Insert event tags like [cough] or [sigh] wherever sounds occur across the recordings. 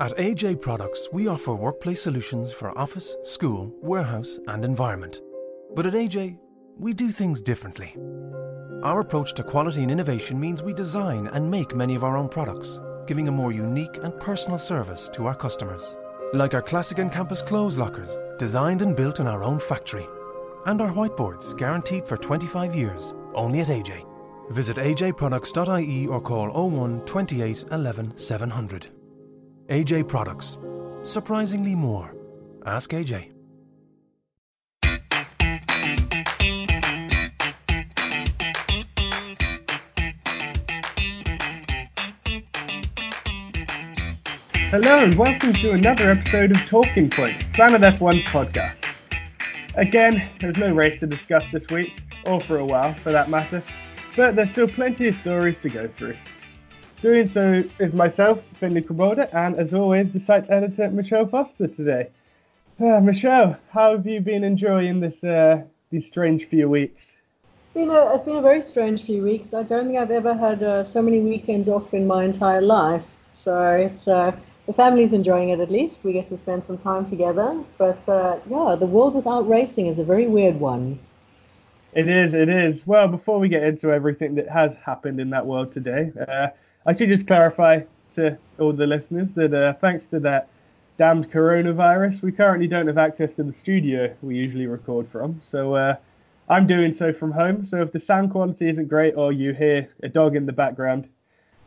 At AJ Products, we offer workplace solutions for office, school, warehouse, and environment. But at AJ, we do things differently. Our approach to quality and innovation means we design and make many of our own products, giving a more unique and personal service to our customers. Like our classic and campus clothes lockers, designed and built in our own factory. And our whiteboards, guaranteed for 25 years, only at AJ. Visit ajproducts.ie or call 01 28 11 700. AJ Products. Surprisingly more. Ask AJ. Hello and welcome to another episode of Talking Point, Planet F1's podcast. Again, there's no race to discuss this week, or for a while for that matter, but there's still plenty of stories to go through. Doing so is myself, Finley Crebolder, and as always, the site's editor, Michelle Foster today. Uh, Michelle, how have you been enjoying this uh, these strange few weeks? Been a, it's been a very strange few weeks. I don't think I've ever had uh, so many weekends off in my entire life. So it's uh, the family's enjoying it at least. We get to spend some time together. But uh, yeah, the world without racing is a very weird one. It is, it is. Well, before we get into everything that has happened in that world today, uh, I should just clarify to all the listeners that uh, thanks to that damned coronavirus, we currently don't have access to the studio we usually record from. So uh, I'm doing so from home. So if the sound quality isn't great or you hear a dog in the background,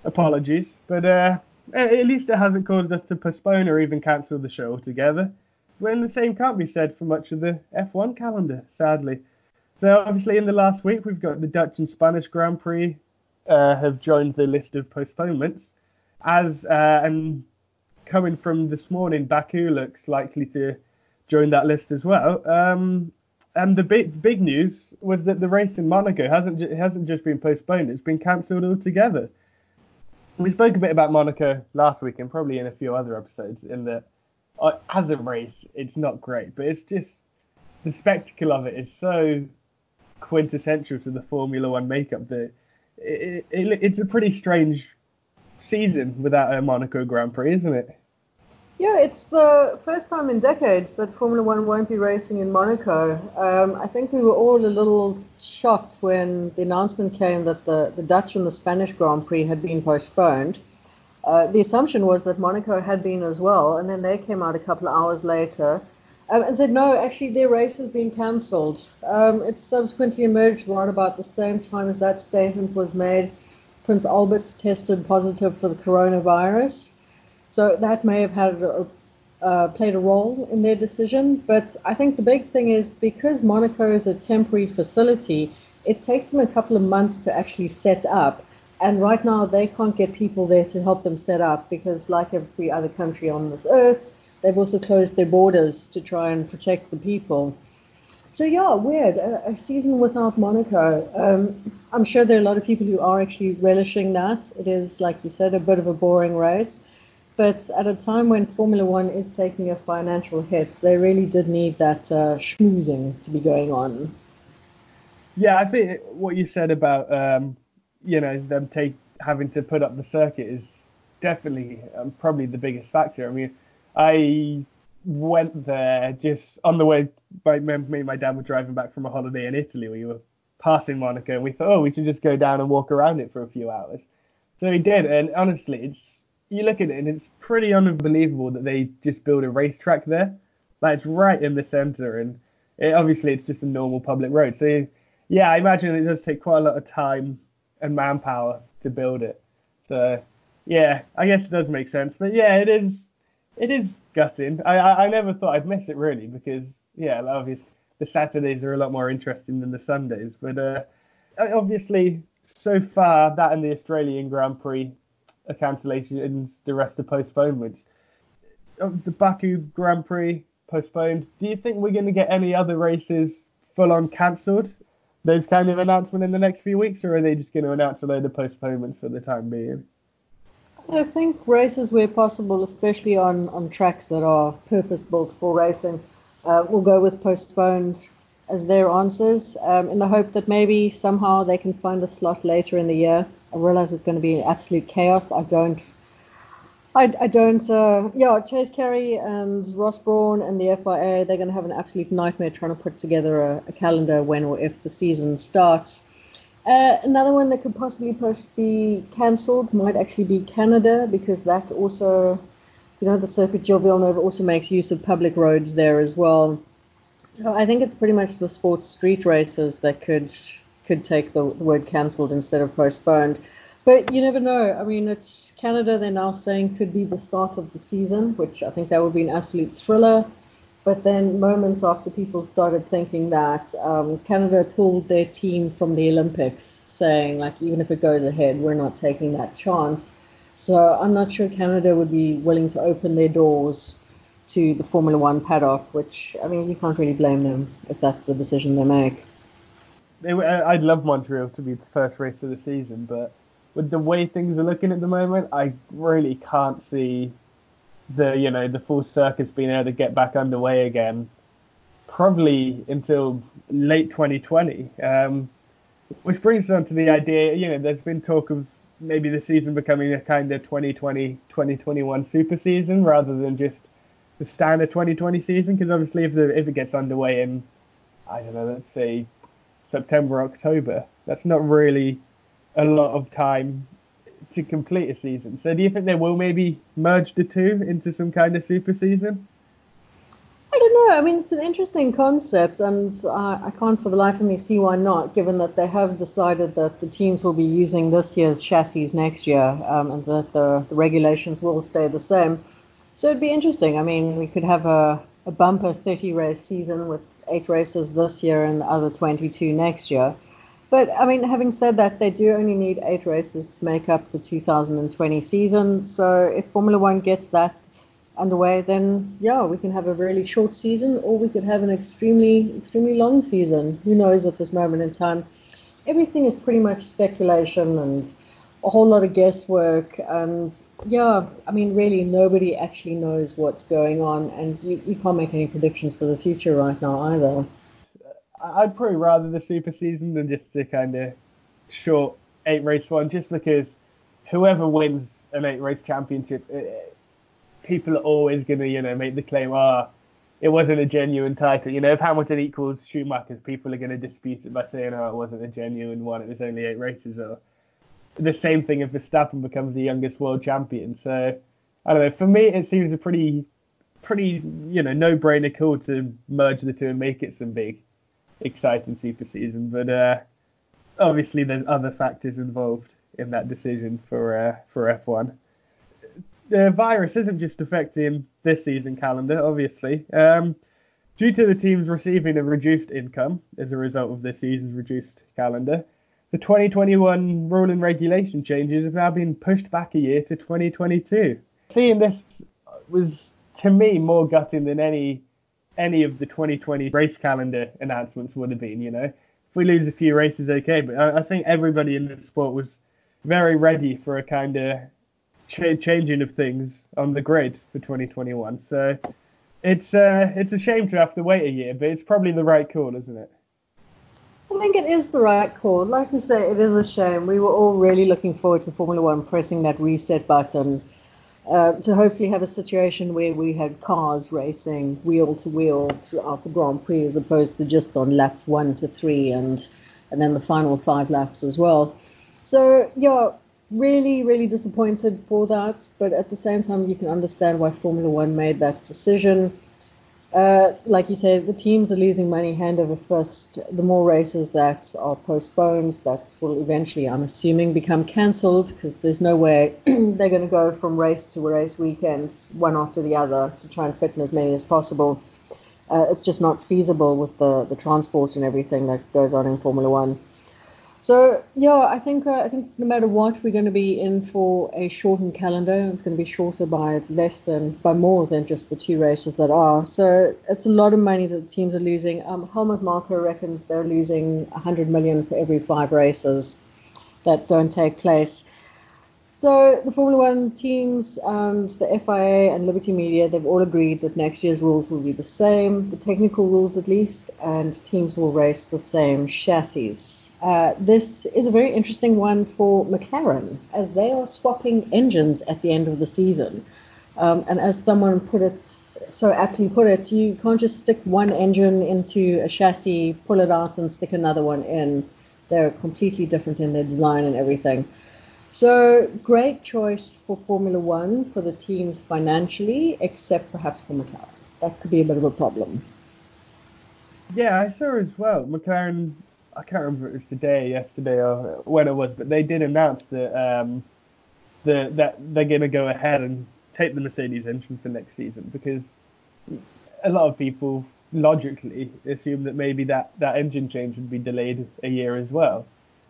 apologies. But uh, at least it hasn't caused us to postpone or even cancel the show altogether. When the same can't be said for much of the F1 calendar, sadly. So obviously in the last week we've got the Dutch and Spanish Grand Prix have joined the list of postponements, as uh, and coming from this morning, Baku looks likely to join that list as well. Um, and the big big news was that the race in Monaco hasn't ju- hasn't just been postponed; it's been cancelled altogether. We spoke a bit about Monaco last week, and probably in a few other episodes. In that, uh, as a race, it's not great, but it's just the spectacle of it is so quintessential to the Formula One makeup that it, it, it's a pretty strange season without a Monaco Grand Prix, isn't it? Yeah, it's the first time in decades that Formula One won't be racing in Monaco. Um, I think we were all a little shocked when the announcement came that the, the Dutch and the Spanish Grand Prix had been postponed. Uh, the assumption was that Monaco had been as well, and then they came out a couple of hours later um, and said, no, actually, their race has been cancelled. Um, it subsequently emerged right about the same time as that statement was made. Prince Albert's tested positive for the coronavirus. So that may have had a, uh, played a role in their decision. But I think the big thing is because Monaco is a temporary facility, it takes them a couple of months to actually set up. And right now, they can't get people there to help them set up because, like every other country on this earth, they've also closed their borders to try and protect the people. So yeah, weird. A, a season without Monaco. Um, I'm sure there are a lot of people who are actually relishing that. It is, like you said, a bit of a boring race. But at a time when Formula One is taking a financial hit, they really did need that uh, schmoozing to be going on. Yeah, I think what you said about um, you know them take having to put up the circuit is definitely um, probably the biggest factor. I mean, I went there just on the way. My, me and my dad were driving back from a holiday in Italy. We were passing Monaco, and we thought, oh, we should just go down and walk around it for a few hours. So we did, and honestly, it's you look at it and it's pretty unbelievable that they just build a racetrack there. Like it's right in the center, and it, obviously it's just a normal public road. So yeah, I imagine it does take quite a lot of time and manpower to build it. So yeah, I guess it does make sense. But yeah, it is it is gutting. I I, I never thought I'd miss it really because yeah, obviously the Saturdays are a lot more interesting than the Sundays. But uh, obviously so far that and the Australian Grand Prix are cancellations, the rest are postponements. The Baku Grand Prix postponed. Do you think we're going to get any other races full on cancelled? Those kind of announcement in the next few weeks, or are they just going to announce a load of postponements for the time being? I think races where possible, especially on, on tracks that are purpose built for racing, uh, will go with postponed as their answers um, in the hope that maybe somehow they can find a slot later in the year. I realize it's going to be absolute chaos. I don't. I, I don't. Uh, yeah, Chase Carey and Ross Brawn and the FIA, they're going to have an absolute nightmare trying to put together a, a calendar when or if the season starts. Uh, another one that could possibly post be cancelled might actually be Canada because that also, you know, the Circuit Gilles Villeneuve also makes use of public roads there as well. So I think it's pretty much the sports street races that could could take the word cancelled instead of postponed. But you never know. I mean, it's Canada. They're now saying could be the start of the season, which I think that would be an absolute thriller. But then moments after people started thinking that um, Canada pulled their team from the Olympics, saying like even if it goes ahead, we're not taking that chance. So I'm not sure Canada would be willing to open their doors to the Formula One paddock, which I mean you can't really blame them if that's the decision they make. I'd love Montreal to be the first race of the season, but with the way things are looking at the moment, I really can't see the you know the full circus being able to get back underway again. Probably until late 2020. Um, which brings us on to the idea, you know, there's been talk of maybe the season becoming a kind of 2020 2021 super season rather than just the standard 2020 season because obviously if the if it gets underway in I don't know let's say September October that's not really a lot of time to complete a season. So do you think they will maybe merge the two into some kind of super season? I don't know. I mean, it's an interesting concept, and uh, I can't for the life of me see why not, given that they have decided that the teams will be using this year's chassis next year, um, and that the, the regulations will stay the same. So it'd be interesting. I mean, we could have a, a bumper 30 race season with eight races this year and the other 22 next year. But I mean, having said that, they do only need eight races to make up the 2020 season. So if Formula One gets that underway, then yeah, we can have a really short season, or we could have an extremely, extremely long season. Who knows at this moment in time? Everything is pretty much speculation and a whole lot of guesswork. And yeah, I mean, really, nobody actually knows what's going on, and you, you can't make any predictions for the future right now either. I'd probably rather the super season than just the kind of short eight race one, just because whoever wins an eight race championship, it, eh, people are always going to, you know, make the claim, ah, oh, it wasn't a genuine title. You know, if Hamilton equals Schumacher's, people are going to dispute it by saying, oh, it wasn't a genuine one, it was only eight races. Or the same thing if Verstappen becomes the youngest world champion. So I don't know. For me, it seems a pretty, pretty, you know, no-brainer call to merge the two and make it some big, exciting super season. But uh, obviously, there's other factors involved in that decision for uh, for F1. The virus isn't just affecting this season calendar, obviously. Um, due to the teams receiving a reduced income as a result of this season's reduced calendar, the 2021 rule and regulation changes have now been pushed back a year to 2022. Seeing this was, to me, more gutting than any any of the 2020 race calendar announcements would have been. You know, if we lose a few races, okay, but I, I think everybody in the sport was very ready for a kind of ch- changing of things on the grid for 2021. So it's uh, it's a shame to have to wait a year, but it's probably the right call, isn't it? I think it is the right call. Like I say, it is a shame. We were all really looking forward to Formula One pressing that reset button uh, to hopefully have a situation where we had cars racing wheel to wheel throughout the Grand Prix as opposed to just on laps one to three and and then the final five laps as well. So yeah, really, really disappointed for that. But at the same time, you can understand why Formula One made that decision. Uh, like you said, the teams are losing money hand over fist. The more races that are postponed, that will eventually, I'm assuming, become cancelled because there's no way [clears throat] they're going to go from race to race weekends, one after the other, to try and fit in as many as possible. Uh, it's just not feasible with the, the transport and everything that goes on in Formula One. So yeah, I think uh, I think no matter what, we're going to be in for a shortened calendar. It's going to be shorter by less than by more than just the two races that are. So it's a lot of money that the teams are losing. Um, Helmut Marko reckons they're losing 100 million for every five races that don't take place. So the Formula One teams and the FIA and Liberty Media, they've all agreed that next year's rules will be the same, the technical rules at least, and teams will race the same chassis. Uh, this is a very interesting one for McLaren, as they are swapping engines at the end of the season. Um, and as someone put it, so aptly put it, you can't just stick one engine into a chassis, pull it out, and stick another one in. They're completely different in their design and everything. So great choice for Formula One for the teams financially, except perhaps for McLaren. That could be a bit of a problem. Yeah, I saw as well. McLaren, I can't remember if it was today, yesterday, or when it was, but they did announce that um, the, that they're going to go ahead and take the Mercedes engine for next season because a lot of people logically assume that maybe that, that engine change would be delayed a year as well.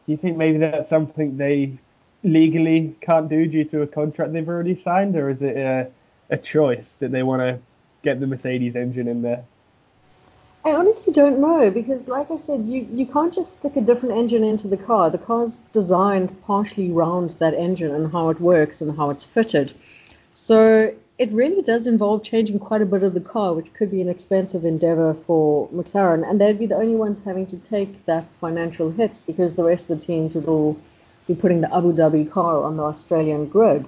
Do you think maybe that's something they legally can't do due to a contract they've already signed, or is it a, a choice that they want to get the Mercedes engine in there? I honestly don't know because, like I said, you, you can't just stick a different engine into the car. The car's designed partially around that engine and how it works and how it's fitted. So it really does involve changing quite a bit of the car, which could be an expensive endeavor for McLaren. And they'd be the only ones having to take that financial hit because the rest of the teams would all be putting the Abu Dhabi car on the Australian grid.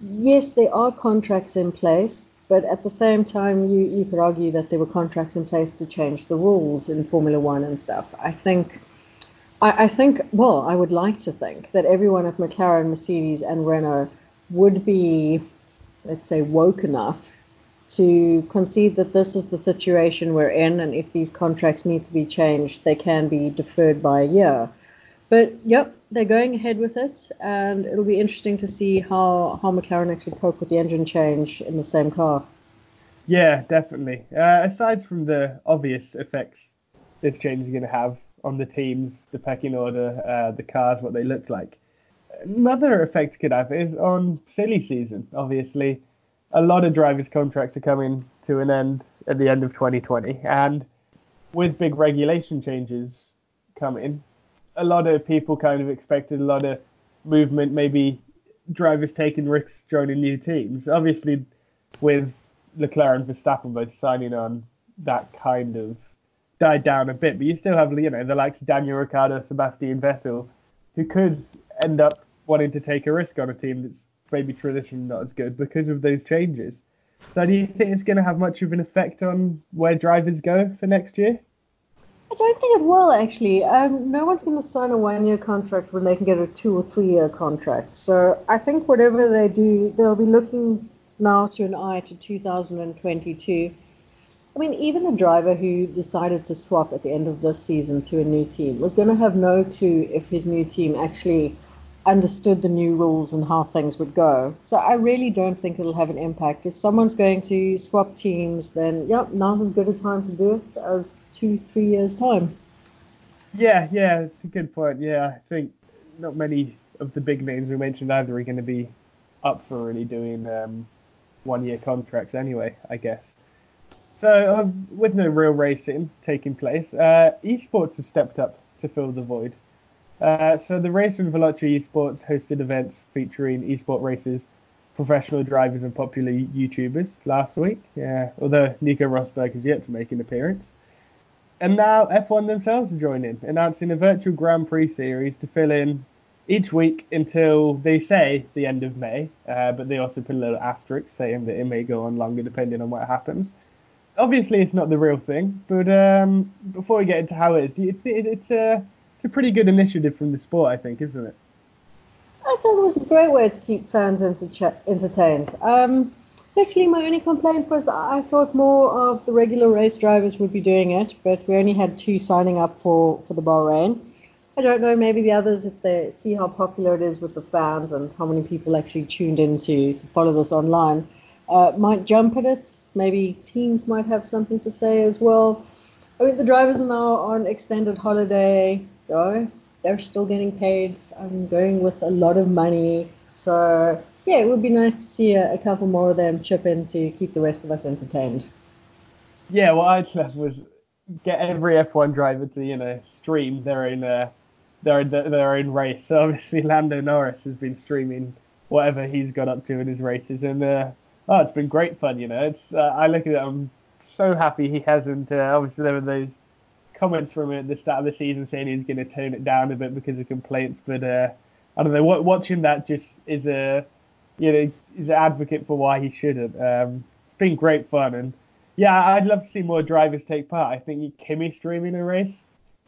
Yes, there are contracts in place, but at the same time, you, you could argue that there were contracts in place to change the rules in Formula One and stuff. I think, I, I think, well, I would like to think that everyone at McLaren, Mercedes, and Renault would be, let's say, woke enough to concede that this is the situation we're in, and if these contracts need to be changed, they can be deferred by a year. But yep, they're going ahead with it, and it'll be interesting to see how, how McLaren actually cope with the engine change in the same car. Yeah, definitely. Uh, aside from the obvious effects this change is going to have on the teams, the pecking order, uh, the cars, what they look like, another effect it could have is on silly season. Obviously, a lot of drivers' contracts are coming to an end at the end of 2020, and with big regulation changes coming, a lot of people kind of expected a lot of movement, maybe drivers taking risks joining new teams. Obviously, with Leclerc and Verstappen both signing on, that kind of died down a bit. But you still have, you know, the likes of Daniel Ricciardo, Sebastian Vettel, who could end up wanting to take a risk on a team that's maybe traditionally not as good because of those changes. So do you think it's going to have much of an effect on where drivers go for next year? I don't think it will actually. Um, no one's going to sign a one-year contract when they can get a two or three-year contract. So I think whatever they do, they'll be looking now to an eye to 2022. I mean, even a driver who decided to swap at the end of this season to a new team was going to have no clue if his new team actually understood the new rules and how things would go. So I really don't think it'll have an impact. If someone's going to swap teams, then yep, now's as good a time to do it as two, three years time. Yeah, yeah, it's a good point. Yeah, I think not many of the big names we mentioned either are going to be up for really doing um, one-year contracts anyway. I guess. So, uh, with no real racing taking place, uh, esports has stepped up to fill the void. Uh, so, the Race and Veloce Esports hosted events featuring esport races, professional drivers, and popular YouTubers last week. Yeah, although Nico Rosberg has yet to make an appearance. And now F1 themselves are joining, announcing a virtual Grand Prix series to fill in each week until they say the end of May, uh, but they also put a little asterisk saying that it may go on longer depending on what happens. Obviously, it's not the real thing, but um, before we get into how it is, it, it's a it's a pretty good initiative from the sport, I think, isn't it? I thought it was a great way to keep fans entertained. Um, Actually, my only complaint was I thought more of the regular race drivers would be doing it, but we only had two signing up for, for the Bahrain. I don't know, maybe the others, if they see how popular it is with the fans and how many people actually tuned in to, to follow this online, uh, might jump at it. Maybe teams might have something to say as well. I mean, the drivers are now on extended holiday. So they're still getting paid. I'm going with a lot of money. So yeah, it would be nice to see a, a, couple more of them chip in to keep the rest of us entertained. Yeah, what I'd love was get every F1 driver to you know stream their own uh, their their own race. So [laughs] obviously Lando Norris has been streaming whatever he's got up to in his races, and uh, oh, it's been great fun. You know, it's uh, I look at it, I'm so happy he hasn't. Uh, obviously, there were those comments from him at the start of the season saying he's going to tone it down a bit because of complaints, but uh, I don't know. Watching that just is a you know, is an advocate for why he shouldn't. Um, it's been great fun, and yeah, I'd love to see more drivers take part. I think Kimi streaming a race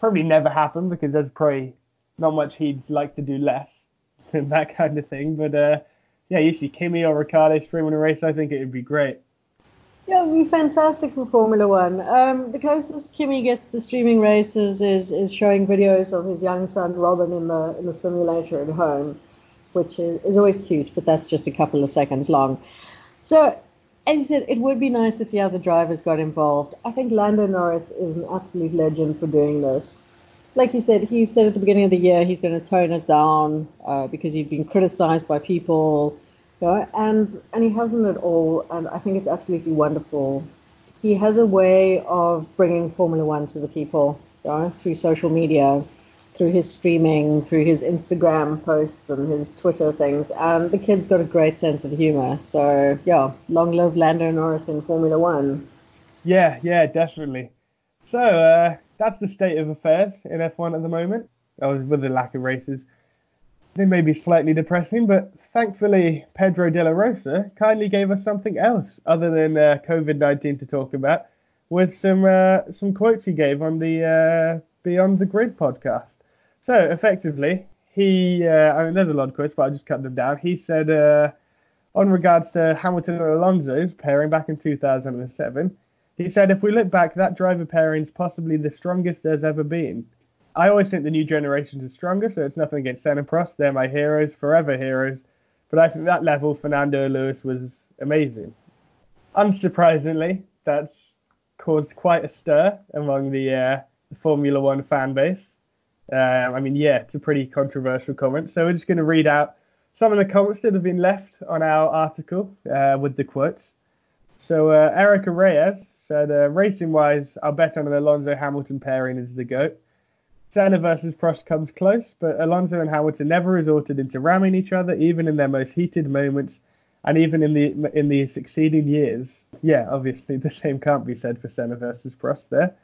probably never happened because there's probably not much he'd like to do less [laughs] than that kind of thing. But uh, yeah, you see Kimi or Ricciardo streaming a race, I think it would be great. Yeah, it would be fantastic for Formula One. Um, the closest Kimi gets to streaming races is, is showing videos of his young son Robin in the in the simulator at home which is, is always cute, but that's just a couple of seconds long. So, as you said, it would be nice if the other drivers got involved. I think Lando Norris is an absolute legend for doing this. Like you said, he said at the beginning of the year he's going to tone it down uh, because he'd been criticized by people, you know, and and he hasn't at all. And I think it's absolutely wonderful. He has a way of bringing Formula One to the people you know, through social media through his streaming, through his Instagram posts and his Twitter things. And the kid's got a great sense of humor. So yeah, long live Lando Norris in Formula One. Yeah, yeah, definitely. So uh, that's the state of affairs in F1 at the moment. Was with the lack of races. They may be slightly depressing, but thankfully Pedro de la Rosa kindly gave us something else other than uh, COVID-19 to talk about, with some uh, some quotes he gave on the uh, Beyond the Grid podcast. So effectively, he, uh, I mean, there's a lot of quotes, but I'll just cut them down. He said, uh, on regards to Hamilton and Alonso's pairing back in 2007, he said, if we look back, that driver pairing is possibly the strongest there's ever been. I always think the new generations are stronger, so it's nothing against Senna Prost. They're my heroes, forever heroes. But I think that level, Fernando Lewis was amazing. Unsurprisingly, that's caused quite a stir among the, uh, the Formula One fan base. Uh, I mean, yeah, it's a pretty controversial comment. So we're just going to read out some of the comments that have been left on our article uh, with the quotes. So uh, Erica Reyes said, uh, racing wise, I'll bet on an Alonso Hamilton pairing as the GOAT. Senna versus Prost comes close, but Alonso and Hamilton never resorted into ramming each other, even in their most heated moments, and even in the in the succeeding years. Yeah, obviously [laughs] the same can't be said for Senna versus Prost there.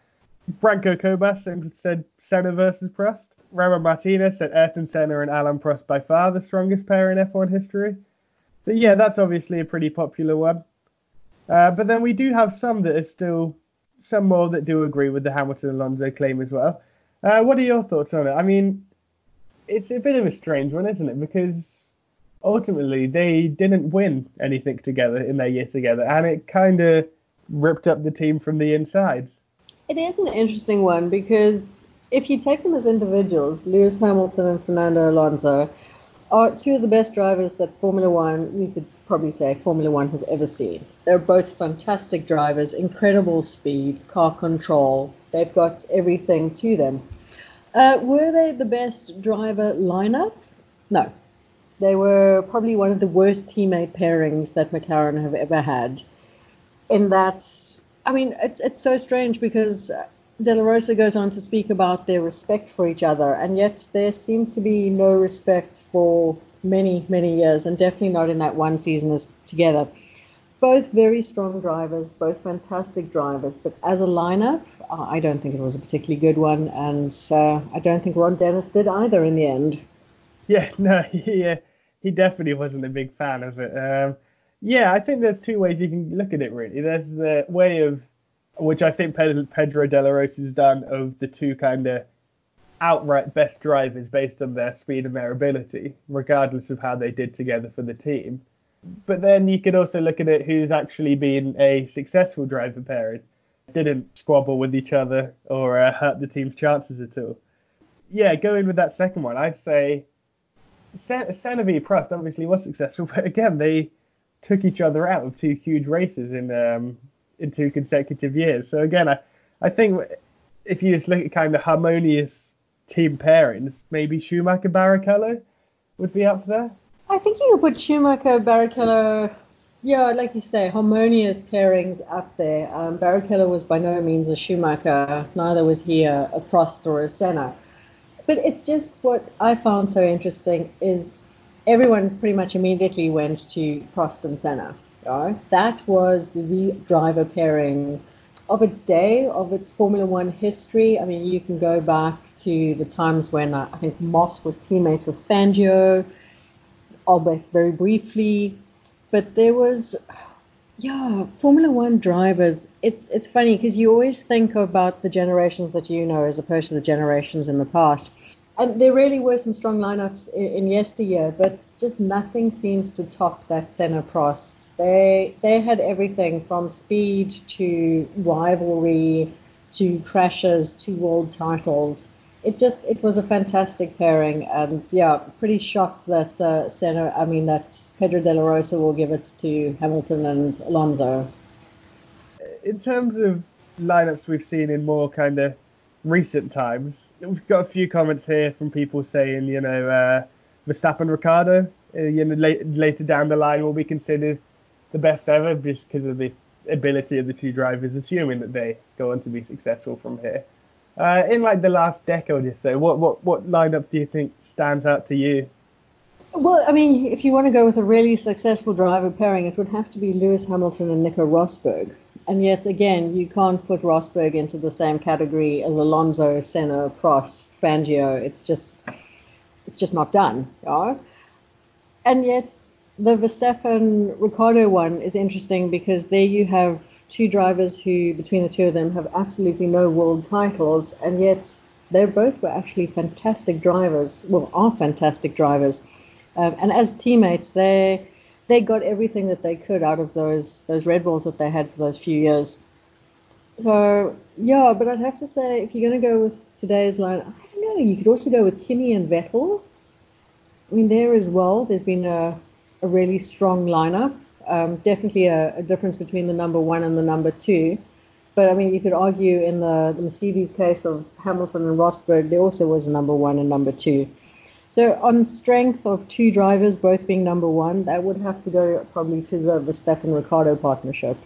Branko Kobas said Senna versus Prost. Robert Martinez said Ayrton Senna and Alain Prost by far the strongest pair in F1 history. But yeah, that's obviously a pretty popular one. Uh, but then we do have some that are still, some more that do agree with the Hamilton Alonso claim as well. Uh, what are your thoughts on it? I mean, it's a bit of a strange one, isn't it? Because ultimately they didn't win anything together in their year together, and it kind of ripped up the team from the inside. It is an interesting one because if you take them as individuals, Lewis Hamilton and Fernando Alonso are two of the best drivers that Formula One, you could probably say Formula One has ever seen. They're both fantastic drivers, incredible speed, car control. They've got everything to them. Uh, were they the best driver lineup? No. They were probably one of the worst teammate pairings that McLaren have ever had. In that I mean, it's it's so strange because De La Rosa goes on to speak about their respect for each other, and yet there seemed to be no respect for many, many years, and definitely not in that one season as together. Both very strong drivers, both fantastic drivers, but as a lineup, I don't think it was a particularly good one, and uh, I don't think Ron Dennis did either in the end. Yeah, [laughs] no, [laughs] he, uh, he definitely wasn't a big fan of it. Um, yeah, I think there's two ways you can look at it, really. There's the way of, which I think Pedro De La Rosa has done, of the two kind of outright best drivers based on their speed and their ability, regardless of how they did together for the team. But then you could also look at it who's actually been a successful driver pairing, didn't squabble with each other or uh, hurt the team's chances at all. Yeah, going with that second one, I'd say Senna v Prost obviously was successful, [laughs] but again, they took each other out of two huge races in um, in two consecutive years. So again, I, I think if you just look at kind of harmonious team pairings, maybe Schumacher Barrichello would be up there. I think you could put Schumacher Barrichello, yeah, like you say, harmonious pairings up there. Um, Barrichello was by no means a Schumacher, neither was he a, a Prost or a Senna. But it's just what I found so interesting is everyone pretty much immediately went to Prost and Senna. Right? That was the driver pairing of its day, of its Formula One history. I mean, you can go back to the times when uh, I think Moss was teammates with Fangio, albeit very briefly. But there was, yeah, Formula One drivers. It's it's funny because you always think about the generations that you know as opposed to the generations in the past. And there really were some strong lineups in, in yesteryear, but just nothing seems to top that Senna Prost they they had everything from speed to rivalry to crashes to world titles. It just it was a fantastic pairing, and yeah, pretty shocked that uh, Senna, I mean that Pedro De La Rosa will give it to Hamilton and Alonso. In terms of lineups we've seen in more kind of recent times, we've got a few comments here from people saying, you know, uh, Verstappen, Ricciardo, uh, you know, late, later down the line will be considered the best ever just because of the ability of the two drivers, assuming that they go on to be successful from here. Uh, in like the last decade or so, what, what, what lineup do you think stands out to you? Well, I mean, if you want to go with a really successful driver pairing, it would have to be Lewis Hamilton and Nico Rosberg. And yet again, you can't put Rosberg into the same category as Alonso, Senna, Prost, Fangio. It's just, it's just not done. And yet, the Verstappen Ricciardo one is interesting because there you have two drivers who, between the two of them, have absolutely no world titles, and yet they both were actually fantastic drivers. Well, are fantastic drivers, um, and as teammates, they they got everything that they could out of those those Red Bulls that they had for those few years. So yeah, but I'd have to say if you're going to go with today's line, I don't know. You could also go with Kimi and Vettel. I mean, there as well. There's been a a really strong lineup. Um, definitely a, a, difference between the number one and the number two. But I mean, you could argue in the, the Mercedes case of Hamilton and Rosberg, there also was a number one and number two. So on strength of two drivers both being number one, that would have to go probably to the Verstappen Ricciardo partnership.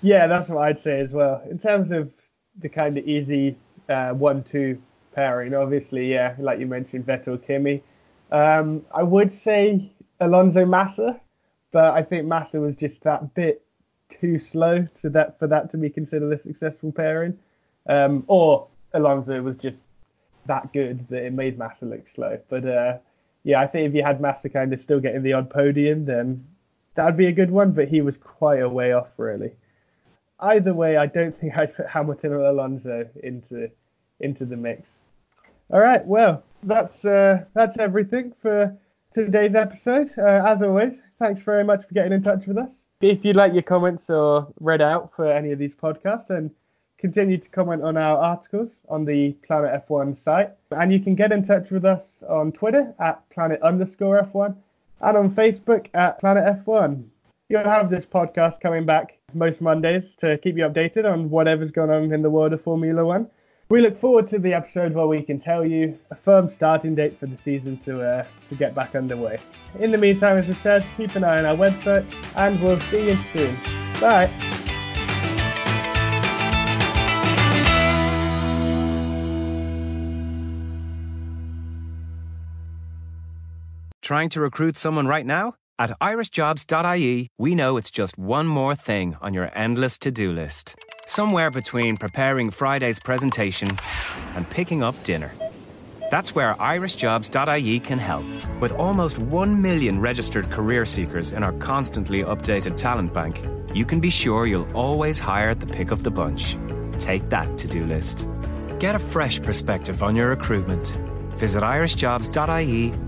Yeah, that's what I'd say as well. In terms of the kind of easy uh, one-two pairing, obviously, yeah, like you mentioned, Vettel Kimi. Um, I would say Alonso Massa, but I think Massa was just that bit too slow to that for that to be considered a successful pairing. Um, or Alonso was just that good that it made Massa look slow. But uh, yeah, I think if you had Massa kind of still getting the odd podium, then that would be a good one. But he was quite a way off, really. Either way, I don't think I'd put Hamilton or Alonso into into the mix. All right, well, that's uh, that's everything for today's episode. Uh, as always, thanks very much for getting in touch with us. If you'd like your comments or read out for any of these podcasts, then continue to comment on our articles on the Planet F1 site. And you can get in touch with us on Twitter at planet underscore F1 and on Facebook at Planet F1. You'll have this podcast coming back most Mondays to keep you updated on whatever's going on in the world of Formula One. We look forward to the episode where we can tell you a firm starting date for the season to uh, to get back underway. In the meantime, as I said, keep an eye on our website, and we'll see you soon. Bye. Trying to recruit someone right now? At irishjobs.ie, we know it's just one more thing on your endless to do list. Somewhere between preparing Friday's presentation and picking up dinner. That's where irishjobs.ie can help. With almost 1 million registered career seekers in our constantly updated talent bank, you can be sure you'll always hire the pick of the bunch. Take that to do list. Get a fresh perspective on your recruitment. Visit irishjobs.ie